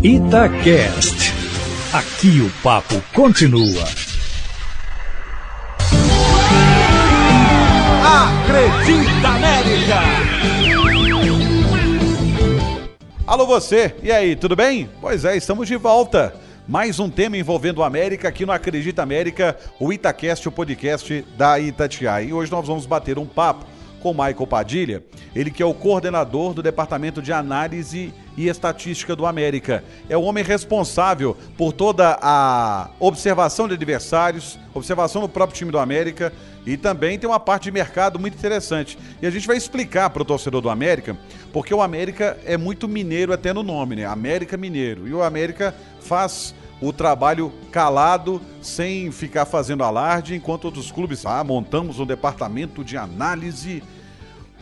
Itacast. Aqui o papo continua. Acredita América! Alô você, e aí, tudo bem? Pois é, estamos de volta. Mais um tema envolvendo a América aqui no Acredita América, o Itacast, o podcast da Itatiaia. E hoje nós vamos bater um papo com Michael Padilha, ele que é o coordenador do Departamento de Análise e Estatística do América. É o homem responsável por toda a observação de adversários, observação do próprio time do América e também tem uma parte de mercado muito interessante. E a gente vai explicar para o torcedor do América, porque o América é muito mineiro até no nome, né? América Mineiro. E o América faz o trabalho calado, sem ficar fazendo alarde, enquanto outros clubes, ah, montamos um departamento de análise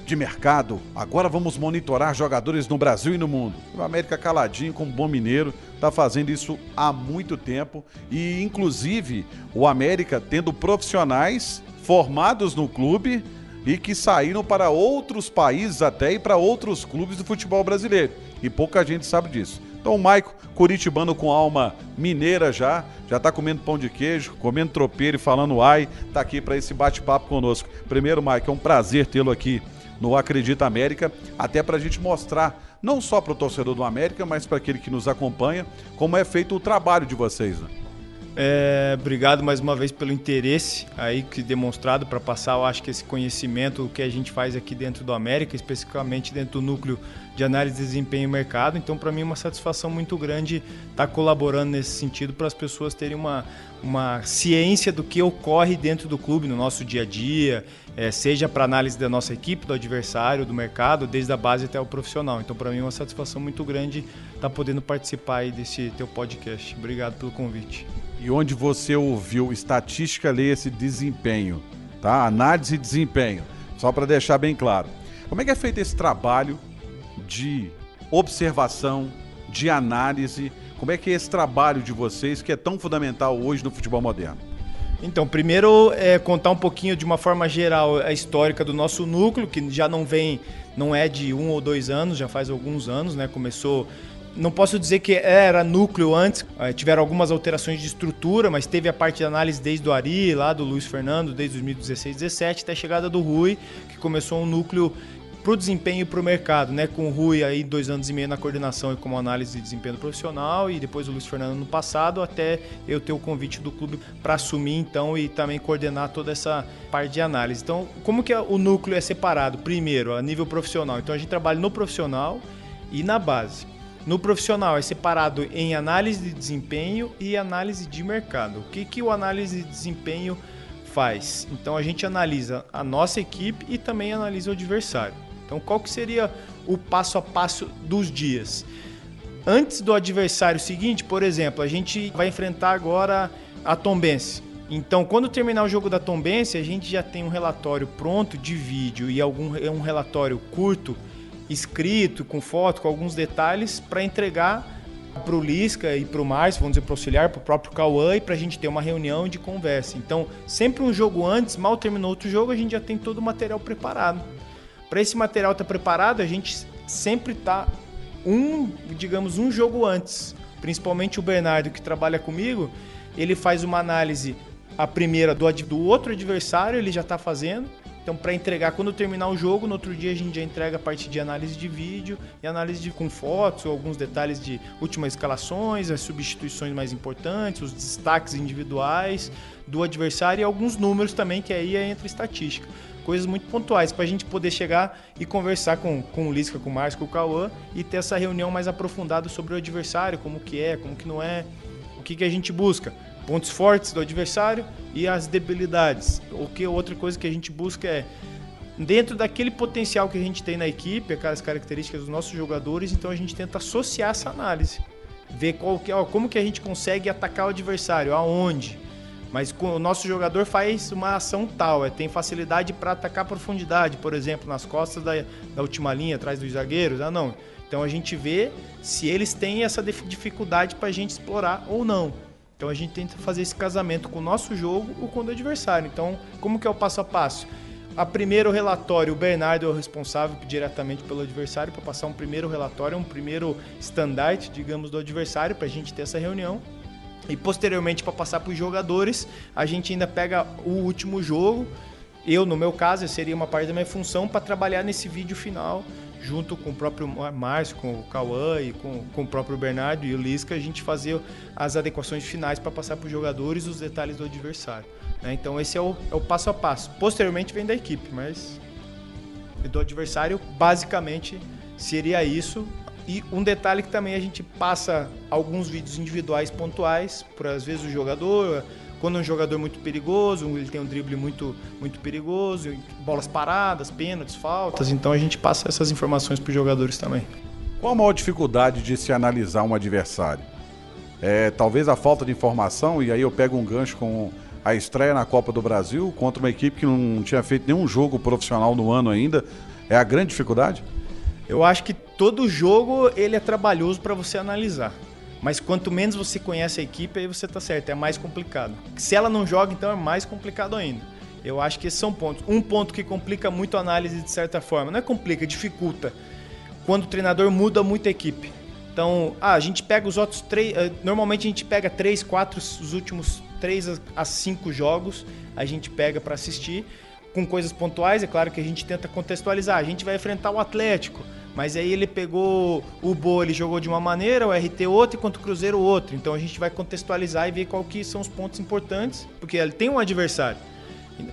de mercado. Agora vamos monitorar jogadores no Brasil e no mundo. O América caladinho, como bom mineiro, está fazendo isso há muito tempo e, inclusive, o América tendo profissionais formados no clube e que saíram para outros países até e para outros clubes do futebol brasileiro. E pouca gente sabe disso. Então o Maico, curitibano com alma mineira já, já tá comendo pão de queijo, comendo tropeiro e falando ai, tá aqui para esse bate-papo conosco. Primeiro, Maico, é um prazer tê-lo aqui no Acredita América, até para a gente mostrar, não só para o torcedor do América, mas para aquele que nos acompanha, como é feito o trabalho de vocês. Né? É, obrigado mais uma vez pelo interesse aí que demonstrado para passar, eu acho que esse conhecimento que a gente faz aqui dentro do América, especificamente dentro do núcleo de análise de desempenho e mercado. Então, para mim, é uma satisfação muito grande estar tá colaborando nesse sentido para as pessoas terem uma, uma ciência do que ocorre dentro do clube, no nosso dia a dia, é, seja para análise da nossa equipe, do adversário, do mercado, desde a base até o profissional. Então, para mim, é uma satisfação muito grande estar tá podendo participar aí desse teu podcast. Obrigado pelo convite e onde você ouviu estatística, leia esse desempenho, tá? Análise de desempenho, só para deixar bem claro. Como é que é feito esse trabalho de observação, de análise? Como é que é esse trabalho de vocês que é tão fundamental hoje no futebol moderno? Então, primeiro é contar um pouquinho de uma forma geral a histórica do nosso núcleo, que já não vem, não é de um ou dois anos, já faz alguns anos, né? Começou não posso dizer que era núcleo antes, eh, tiveram algumas alterações de estrutura, mas teve a parte de análise desde o Ari, lá do Luiz Fernando, desde 2016, 17, até a chegada do Rui, que começou um núcleo para o desempenho e para o mercado, né? Com o Rui aí dois anos e meio na coordenação e como análise de desempenho profissional e depois o Luiz Fernando no passado, até eu ter o convite do clube para assumir então e também coordenar toda essa parte de análise. Então, como que o núcleo é separado? Primeiro, a nível profissional. Então a gente trabalha no profissional e na base. No profissional é separado em análise de desempenho e análise de mercado. O que, que o análise de desempenho faz? Então a gente analisa a nossa equipe e também analisa o adversário. Então qual que seria o passo a passo dos dias? Antes do adversário seguinte, por exemplo, a gente vai enfrentar agora a Tombense. Então, quando terminar o jogo da Tombense, a gente já tem um relatório pronto de vídeo e algum um relatório curto escrito, com foto, com alguns detalhes, para entregar para o Lisca e para o Márcio, vamos dizer, para o auxiliar, para o próprio Cauã e para a gente ter uma reunião de conversa. Então, sempre um jogo antes, mal terminou outro jogo, a gente já tem todo o material preparado. Para esse material estar tá preparado, a gente sempre está um, digamos, um jogo antes. Principalmente o Bernardo, que trabalha comigo, ele faz uma análise, a primeira do, do outro adversário, ele já está fazendo então, para entregar, quando terminar o jogo, no outro dia a gente já entrega a parte de análise de vídeo e análise de, com fotos, alguns detalhes de últimas escalações, as substituições mais importantes, os destaques individuais do adversário e alguns números também, que aí é entre estatística. Coisas muito pontuais para a gente poder chegar e conversar com, com o Lisca, com o Márcio, com o Cauã e ter essa reunião mais aprofundada sobre o adversário, como que é, como que não é, o que, que a gente busca pontos fortes do adversário e as debilidades. O que outra coisa que a gente busca é dentro daquele potencial que a gente tem na equipe, aquelas características dos nossos jogadores, então a gente tenta associar essa análise, ver qual que, ó, como que a gente consegue atacar o adversário, aonde. Mas o nosso jogador faz uma ação tal, é, tem facilidade para atacar profundidade, por exemplo, nas costas da, da última linha, atrás dos zagueiros. Ah, não. Então a gente vê se eles têm essa dificuldade para a gente explorar ou não. Então a gente tenta fazer esse casamento com o nosso jogo ou com o do adversário. Então, como que é o passo a passo? a primeiro relatório, o Bernardo é o responsável diretamente pelo adversário para passar um primeiro relatório, um primeiro standard, digamos, do adversário para a gente ter essa reunião. E posteriormente para passar para os jogadores, a gente ainda pega o último jogo. Eu, no meu caso, seria uma parte da minha função para trabalhar nesse vídeo final junto com o próprio Márcio, com o Cauã e com, com o próprio Bernardo e o Lisca, a gente fazer as adequações finais para passar para os jogadores os detalhes do adversário. Né? Então esse é o, é o passo a passo. Posteriormente vem da equipe, mas do adversário basicamente seria isso. E um detalhe que também a gente passa alguns vídeos individuais pontuais, por às vezes o jogador, quando é um jogador muito perigoso, ele tem um drible muito, muito perigoso, bolas paradas, pênaltis, faltas, então a gente passa essas informações para os jogadores também. Qual a maior dificuldade de se analisar um adversário? É, talvez a falta de informação, e aí eu pego um gancho com a estreia na Copa do Brasil contra uma equipe que não tinha feito nenhum jogo profissional no ano ainda. É a grande dificuldade? Eu acho que todo jogo ele é trabalhoso para você analisar. Mas quanto menos você conhece a equipe, aí você tá certo, é mais complicado. Se ela não joga, então é mais complicado ainda. Eu acho que esses são pontos. Um ponto que complica muito a análise de certa forma, não é complica, dificulta. Quando o treinador muda muito a equipe. Então, ah, a gente pega os outros três. Eh, normalmente a gente pega três, quatro, os últimos três a cinco jogos, a gente pega para assistir. Com coisas pontuais, é claro que a gente tenta contextualizar. A gente vai enfrentar o Atlético. Mas aí ele pegou o Bo, ele jogou de uma maneira, o RT outro, enquanto o Cruzeiro outro. Então a gente vai contextualizar e ver qual que são os pontos importantes, porque ele tem um adversário.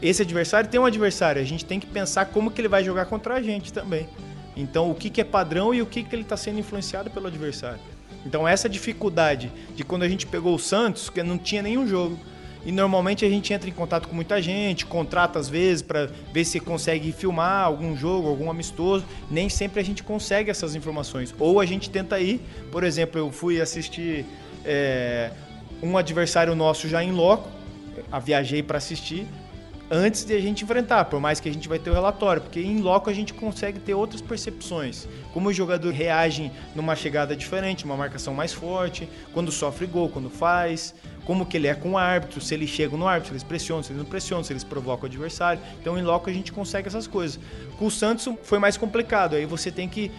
Esse adversário tem um adversário, a gente tem que pensar como que ele vai jogar contra a gente também. Então o que, que é padrão e o que, que ele está sendo influenciado pelo adversário. Então essa dificuldade de quando a gente pegou o Santos, que não tinha nenhum jogo, e normalmente a gente entra em contato com muita gente, contrata às vezes para ver se consegue filmar algum jogo, algum amistoso. Nem sempre a gente consegue essas informações. Ou a gente tenta ir, por exemplo, eu fui assistir é, um adversário nosso já em loco, viajei para assistir antes de a gente enfrentar, por mais que a gente vai ter o relatório, porque em loco a gente consegue ter outras percepções, como o jogador reage numa chegada diferente, uma marcação mais forte, quando sofre gol, quando faz, como que ele é com o árbitro, se ele chega no árbitro, se eles pressionam, se eles não pressionam, se eles provocam o adversário. Então em loco a gente consegue essas coisas. Com o Santos foi mais complicado, aí você tem que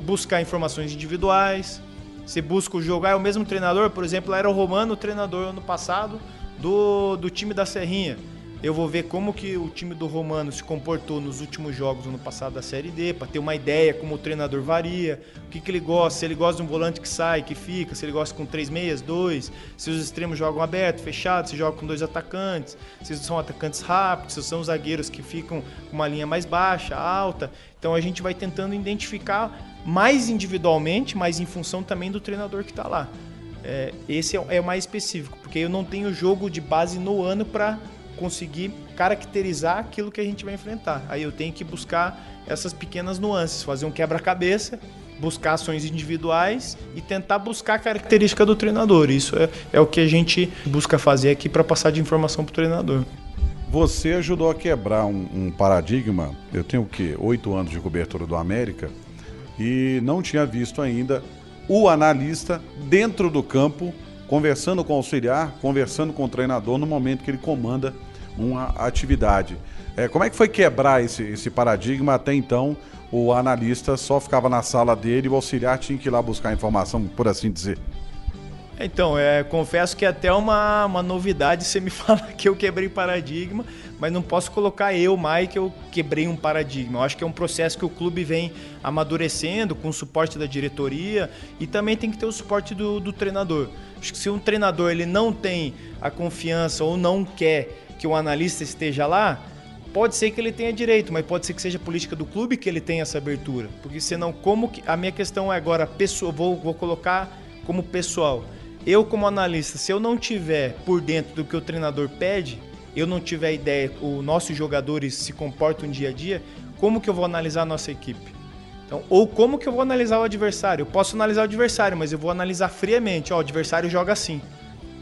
buscar informações individuais, você busca o jogo, ah, é o mesmo treinador, por exemplo, era o Romano, o treinador ano passado do, do time da Serrinha eu vou ver como que o time do Romano se comportou nos últimos jogos no ano passado da Série D, para ter uma ideia como o treinador varia, o que, que ele gosta, se ele gosta de um volante que sai, que fica, se ele gosta com três meias, dois, se os extremos jogam aberto, fechado, se joga com dois atacantes, se são atacantes rápidos, se são zagueiros que ficam com uma linha mais baixa, alta. Então a gente vai tentando identificar mais individualmente, mas em função também do treinador que está lá. É, esse é, é o mais específico, porque eu não tenho jogo de base no ano para conseguir caracterizar aquilo que a gente vai enfrentar. Aí eu tenho que buscar essas pequenas nuances, fazer um quebra-cabeça, buscar ações individuais e tentar buscar a característica do treinador. Isso é, é o que a gente busca fazer aqui para passar de informação para o treinador. Você ajudou a quebrar um, um paradigma. Eu tenho o quê? Oito anos de cobertura do América e não tinha visto ainda o analista dentro do campo conversando com o auxiliar, conversando com o treinador no momento que ele comanda uma atividade. É, como é que foi quebrar esse, esse paradigma? Até então, o analista só ficava na sala dele e o auxiliar tinha que ir lá buscar informação, por assim dizer. Então, é, confesso que é até uma, uma novidade você me fala que eu quebrei paradigma, mas não posso colocar eu, Mike, eu quebrei um paradigma. Eu acho que é um processo que o clube vem amadurecendo com o suporte da diretoria e também tem que ter o suporte do, do treinador. Acho que se um treinador ele não tem a confiança ou não quer que o analista esteja lá, pode ser que ele tenha direito, mas pode ser que seja política do clube que ele tenha essa abertura. Porque senão, como que. A minha questão é agora, pessoa, vou, vou colocar como pessoal. Eu, como analista, se eu não tiver por dentro do que o treinador pede, eu não tiver ideia, os nossos jogadores se comportam dia a dia, como que eu vou analisar a nossa equipe? Então, ou como que eu vou analisar o adversário? Eu posso analisar o adversário, mas eu vou analisar friamente. Ó, o adversário joga assim.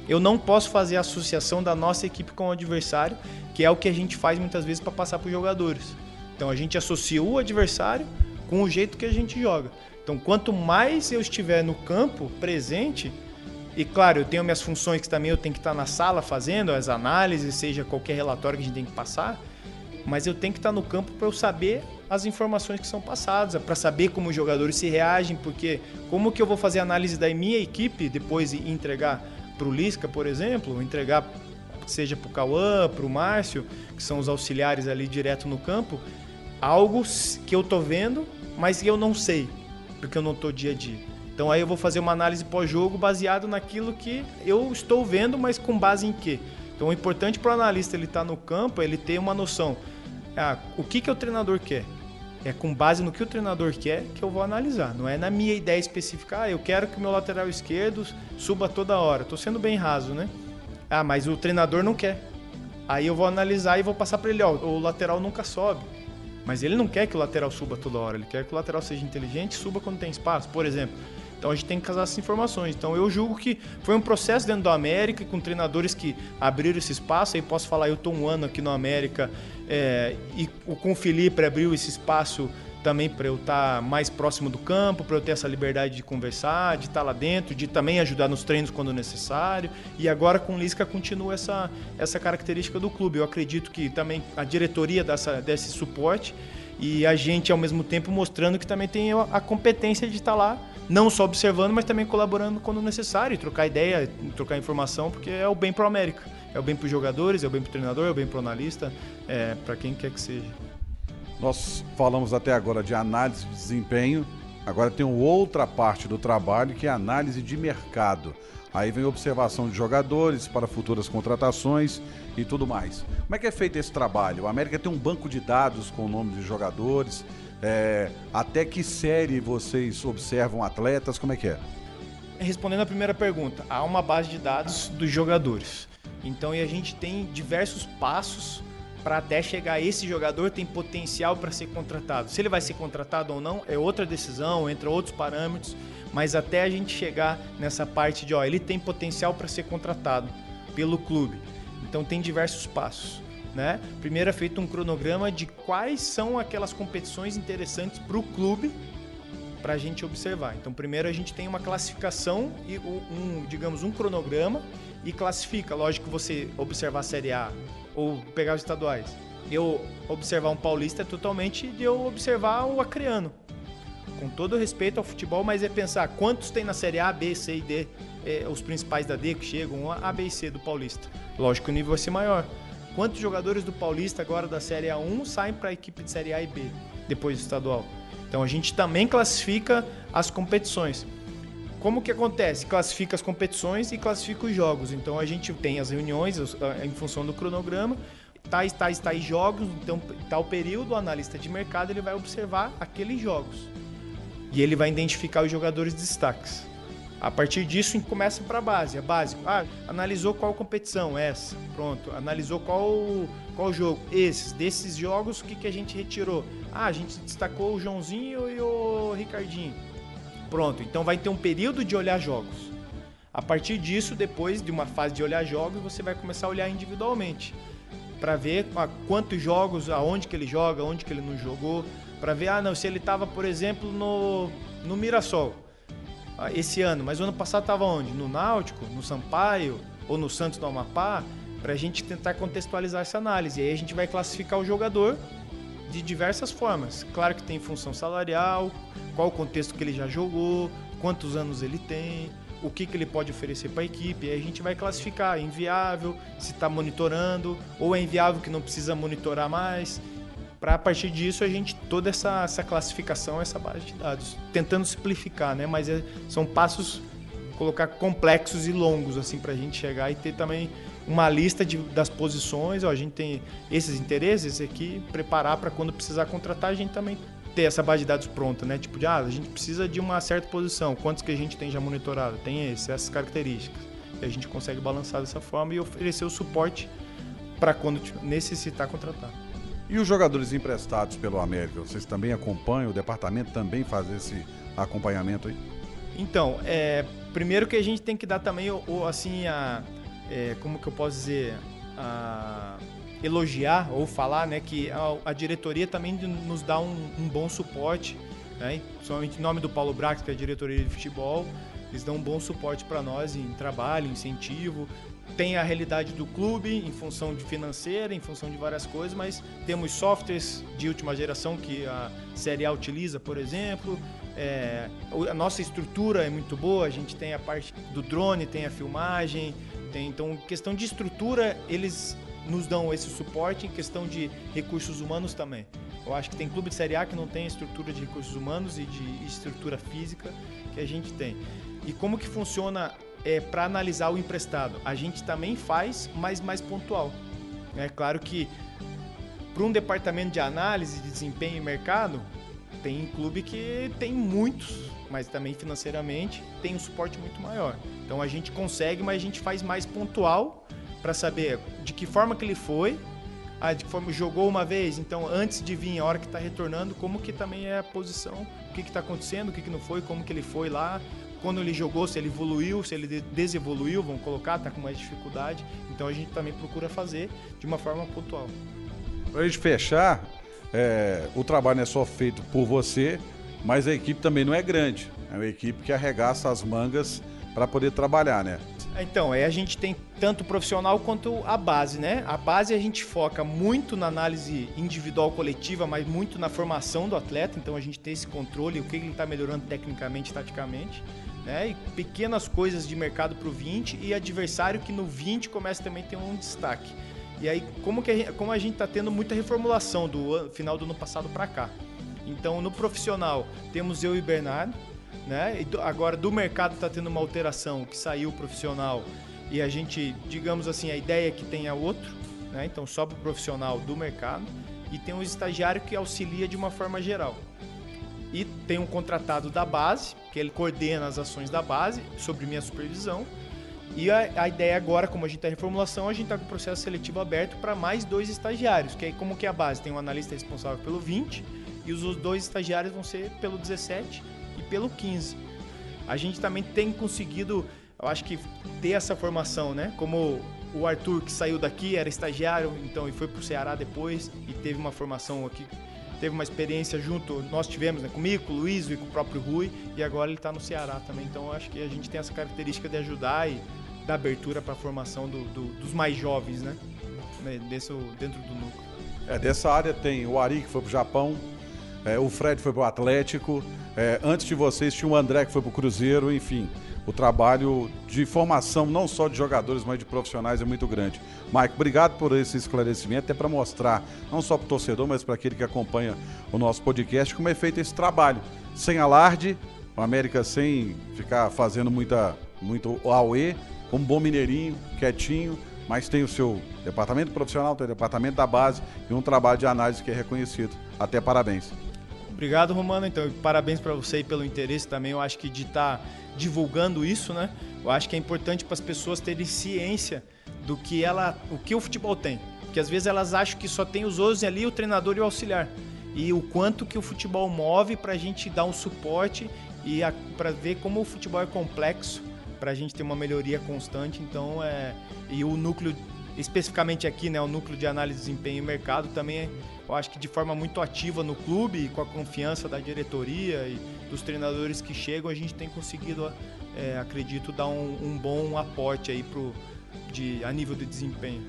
Eu não posso fazer a associação da nossa equipe com o adversário, que é o que a gente faz muitas vezes para passar para os jogadores. Então a gente associa o adversário com o jeito que a gente joga. Então quanto mais eu estiver no campo presente, e claro, eu tenho minhas funções que também eu tenho que estar na sala fazendo as análises, seja qualquer relatório que a gente tem que passar, mas eu tenho que estar no campo para eu saber as informações que são passadas, para saber como os jogadores se reagem, porque como que eu vou fazer análise da minha equipe depois e entregar para o Lisca, por exemplo, entregar seja para o Cauã, para o Márcio, que são os auxiliares ali direto no campo, algo que eu tô vendo, mas que eu não sei, porque eu não tô dia a dia. Então aí eu vou fazer uma análise pós-jogo baseado naquilo que eu estou vendo, mas com base em quê? Então o importante para o analista ele estar tá no campo, ele ter uma noção. Ah, o que, que o treinador quer? É com base no que o treinador quer que eu vou analisar. Não é na minha ideia específica. Ah, eu quero que o meu lateral esquerdo suba toda hora. Estou sendo bem raso, né? Ah, mas o treinador não quer. Aí eu vou analisar e vou passar para ele, ó, o lateral nunca sobe. Mas ele não quer que o lateral suba toda hora, ele quer que o lateral seja inteligente suba quando tem espaço, por exemplo. Então a gente tem que casar essas informações. Então eu julgo que foi um processo dentro do América, com treinadores que abriram esse espaço. Aí posso falar, eu estou um ano aqui no América é, e com o Felipe abriu esse espaço também para eu estar tá mais próximo do campo, para eu ter essa liberdade de conversar, de estar tá lá dentro, de também ajudar nos treinos quando necessário. E agora com o Lisca continua essa, essa característica do clube. Eu acredito que também a diretoria dessa, desse suporte e a gente ao mesmo tempo mostrando que também tem a competência de estar tá lá, não só observando, mas também colaborando quando necessário, trocar ideia, trocar informação, porque é o bem para o América. É o bem para os jogadores, é o bem para o treinador, é o bem para o analista, é, para quem quer que seja. Nós falamos até agora de análise de desempenho, agora tem outra parte do trabalho que é análise de mercado. Aí vem observação de jogadores para futuras contratações e tudo mais. Como é que é feito esse trabalho? O América tem um banco de dados com o nome de jogadores. É, até que série vocês observam atletas? Como é que é? Respondendo a primeira pergunta, há uma base de dados dos jogadores. Então, e a gente tem diversos passos para até chegar esse jogador tem potencial para ser contratado. Se ele vai ser contratado ou não é outra decisão, entra outros parâmetros, mas até a gente chegar nessa parte de, ó, ele tem potencial para ser contratado pelo clube. Então tem diversos passos. Né? Primeiro é feito um cronograma de quais são aquelas competições interessantes para o clube para a gente observar. Então, primeiro a gente tem uma classificação e um, digamos, um cronograma e classifica. Lógico você observar a Série A, ou pegar os estaduais. Eu observar um paulista é totalmente de eu observar o acreano. Com todo respeito ao futebol, mas é pensar quantos tem na Série A, B, C e D, é, os principais da D que chegam, A, B e C do Paulista. Lógico que o nível vai ser maior. Quantos jogadores do Paulista agora da Série A1 saem para a equipe de Série A e B depois do estadual? Então a gente também classifica as competições. Como que acontece? Classifica as competições e classifica os jogos. Então a gente tem as reuniões em função do cronograma, tais, tais, tais jogos, então tal período, o analista de mercado ele vai observar aqueles jogos. E ele vai identificar os jogadores de destaques. A partir disso, começa para a base, a básico. Ah, analisou qual competição? Essa. Pronto. Analisou qual, qual jogo? Esses. Desses jogos, o que, que a gente retirou? Ah, a gente destacou o Joãozinho e o Ricardinho. Pronto, então vai ter um período de olhar jogos. A partir disso, depois de uma fase de olhar jogos, você vai começar a olhar individualmente para ver quantos jogos, aonde que ele joga, onde que ele não jogou, para ver, ah, não, se ele estava, por exemplo, no, no Mirassol ah, esse ano, mas o ano passado estava onde? No Náutico, no Sampaio ou no Santos do Amapá, para a gente tentar contextualizar essa análise. E aí a gente vai classificar o jogador de diversas formas. Claro que tem função salarial, qual o contexto que ele já jogou, quantos anos ele tem, o que, que ele pode oferecer para a equipe. Aí a gente vai classificar, é inviável, se está monitorando, ou é inviável que não precisa monitorar mais. Para a partir disso a gente toda essa, essa classificação, essa base de dados, tentando simplificar, né? Mas é, são passos colocar complexos e longos assim para a gente chegar e ter também uma lista de, das posições, ó, a gente tem esses interesses aqui, preparar para quando precisar contratar, a gente também ter essa base de dados pronta, né? Tipo de, ah, a gente precisa de uma certa posição, quantos que a gente tem já monitorado? Tem esse, essas características. E a gente consegue balançar dessa forma e oferecer o suporte para quando necessitar contratar. E os jogadores emprestados pelo América, vocês também acompanham, o departamento também faz esse acompanhamento aí? Então, é, primeiro que a gente tem que dar também, o, assim, a, é, como que eu posso dizer, a, elogiar ou falar né, que a, a diretoria também nos dá um, um bom suporte, né, principalmente em nome do Paulo Brax, que é a diretoria de futebol, Eles dão um bom suporte para nós em trabalho, incentivo. Tem a realidade do clube em função de financeira, em função de várias coisas, mas temos softwares de última geração que a Série A utiliza, por exemplo. É, a nossa estrutura é muito boa, a gente tem a parte do drone, tem a filmagem, tem, então questão de estrutura eles nos dão esse suporte em questão de recursos humanos também. Eu acho que tem clube de Série A que não tem estrutura de recursos humanos e de estrutura física que a gente tem. E como que funciona é, para analisar o emprestado? A gente também faz, mas mais pontual. É claro que para um departamento de análise de desempenho e mercado, tem clube que tem muitos, mas também financeiramente tem um suporte muito maior. Então a gente consegue, mas a gente faz mais pontual para saber de que forma que ele foi, de que forma jogou uma vez, então antes de vir, a hora que está retornando, como que também é a posição, o que está acontecendo, o que, que não foi, como que ele foi lá, quando ele jogou, se ele evoluiu, se ele desevoluiu, vamos colocar, está com mais dificuldade. Então a gente também procura fazer de uma forma pontual. Para a gente fechar, é, o trabalho não é só feito por você, mas a equipe também não é grande. É uma equipe que arregaça as mangas para poder trabalhar, né? Então, aí a gente tem tanto profissional quanto a base, né? A base a gente foca muito na análise individual coletiva, mas muito na formação do atleta, então a gente tem esse controle, o que ele está melhorando tecnicamente, taticamente. Né? E pequenas coisas de mercado para o 20 e adversário que no 20 começa também a ter um destaque. E aí, como, que a gente, como a gente está tendo muita reformulação do final do ano passado para cá. Então, no profissional, temos eu e Bernardo, né? Agora do mercado está tendo uma alteração que saiu o profissional e a gente, digamos assim, a ideia é que tenha outro, né? Então para o profissional do mercado e tem um estagiário que auxilia de uma forma geral. E tem um contratado da base, que ele coordena as ações da base, sob minha supervisão. E a, a, ideia agora, como a gente está em reformulação, a gente está com o processo seletivo aberto para mais dois estagiários, que é como que é a base. Tem um analista responsável pelo 20 e os dois estagiários vão ser pelo 17 e pelo 15. A gente também tem conseguido, eu acho que ter essa formação, né? Como o Arthur que saiu daqui era estagiário, então e foi para o Ceará depois e teve uma formação aqui, teve uma experiência junto, nós tivemos, né, comigo, com o Luiz e com o próprio Rui e agora ele está no Ceará também. Então eu acho que a gente tem essa característica de ajudar e dar abertura para a formação do, do, dos mais jovens, né? Desse, dentro do núcleo. É, dessa área tem o Ari que foi para o Japão, é, o Fred foi para o Atlético, é, antes de vocês tinha o André que foi para o Cruzeiro, enfim. O trabalho de formação, não só de jogadores, mas de profissionais, é muito grande. Mike, obrigado por esse esclarecimento, até para mostrar, não só para o torcedor, mas para aquele que acompanha o nosso podcast, como é feito esse trabalho. Sem alarde, o América sem ficar fazendo muita, muito AUE, como bom mineirinho, quietinho, mas tem o seu departamento profissional, tem o departamento da base e um trabalho de análise que é reconhecido. Até parabéns. Obrigado, Romano. Então, parabéns para você e pelo interesse também. Eu acho que de estar tá divulgando isso, né? Eu acho que é importante para as pessoas terem ciência do que ela, o que o futebol tem. Porque às vezes elas acham que só tem os 11 ali, o treinador e o auxiliar. E o quanto que o futebol move para a gente dar um suporte e para ver como o futebol é complexo, para a gente ter uma melhoria constante. Então, é e o núcleo especificamente aqui, né, o núcleo de análise de desempenho e mercado também é eu acho que de forma muito ativa no clube, com a confiança da diretoria e dos treinadores que chegam, a gente tem conseguido, é, acredito, dar um, um, bom aporte aí pro, de, a nível de desempenho.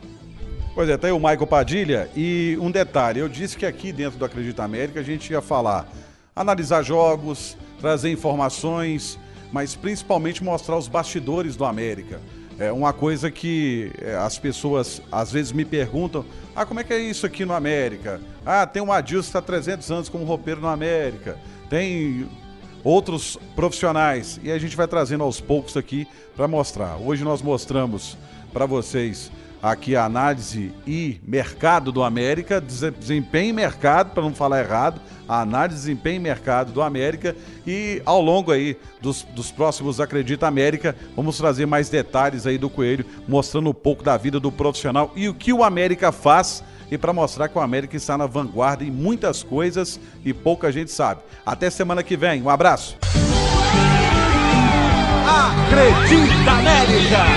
Pois é, tá aí o Michael Padilha. E um detalhe, eu disse que aqui dentro do Acredita América a gente ia falar, analisar jogos, trazer informações, mas principalmente mostrar os bastidores do América. É uma coisa que é, as pessoas às vezes me perguntam: ah, como é que é isso aqui no América? Ah, tem um Adilson que está 300 anos como roupeiro no América. Tem outros profissionais. E a gente vai trazendo aos poucos aqui para mostrar. Hoje nós mostramos para vocês aqui a análise e mercado do América, desempenho e mercado, para não falar errado, a análise, desempenho e mercado do América e ao longo aí dos, dos próximos Acredita América, vamos trazer mais detalhes aí do Coelho, mostrando um pouco da vida do profissional e o que o América faz e para mostrar que o América está na vanguarda em muitas coisas e pouca gente sabe. Até semana que vem, um abraço. Acredita América!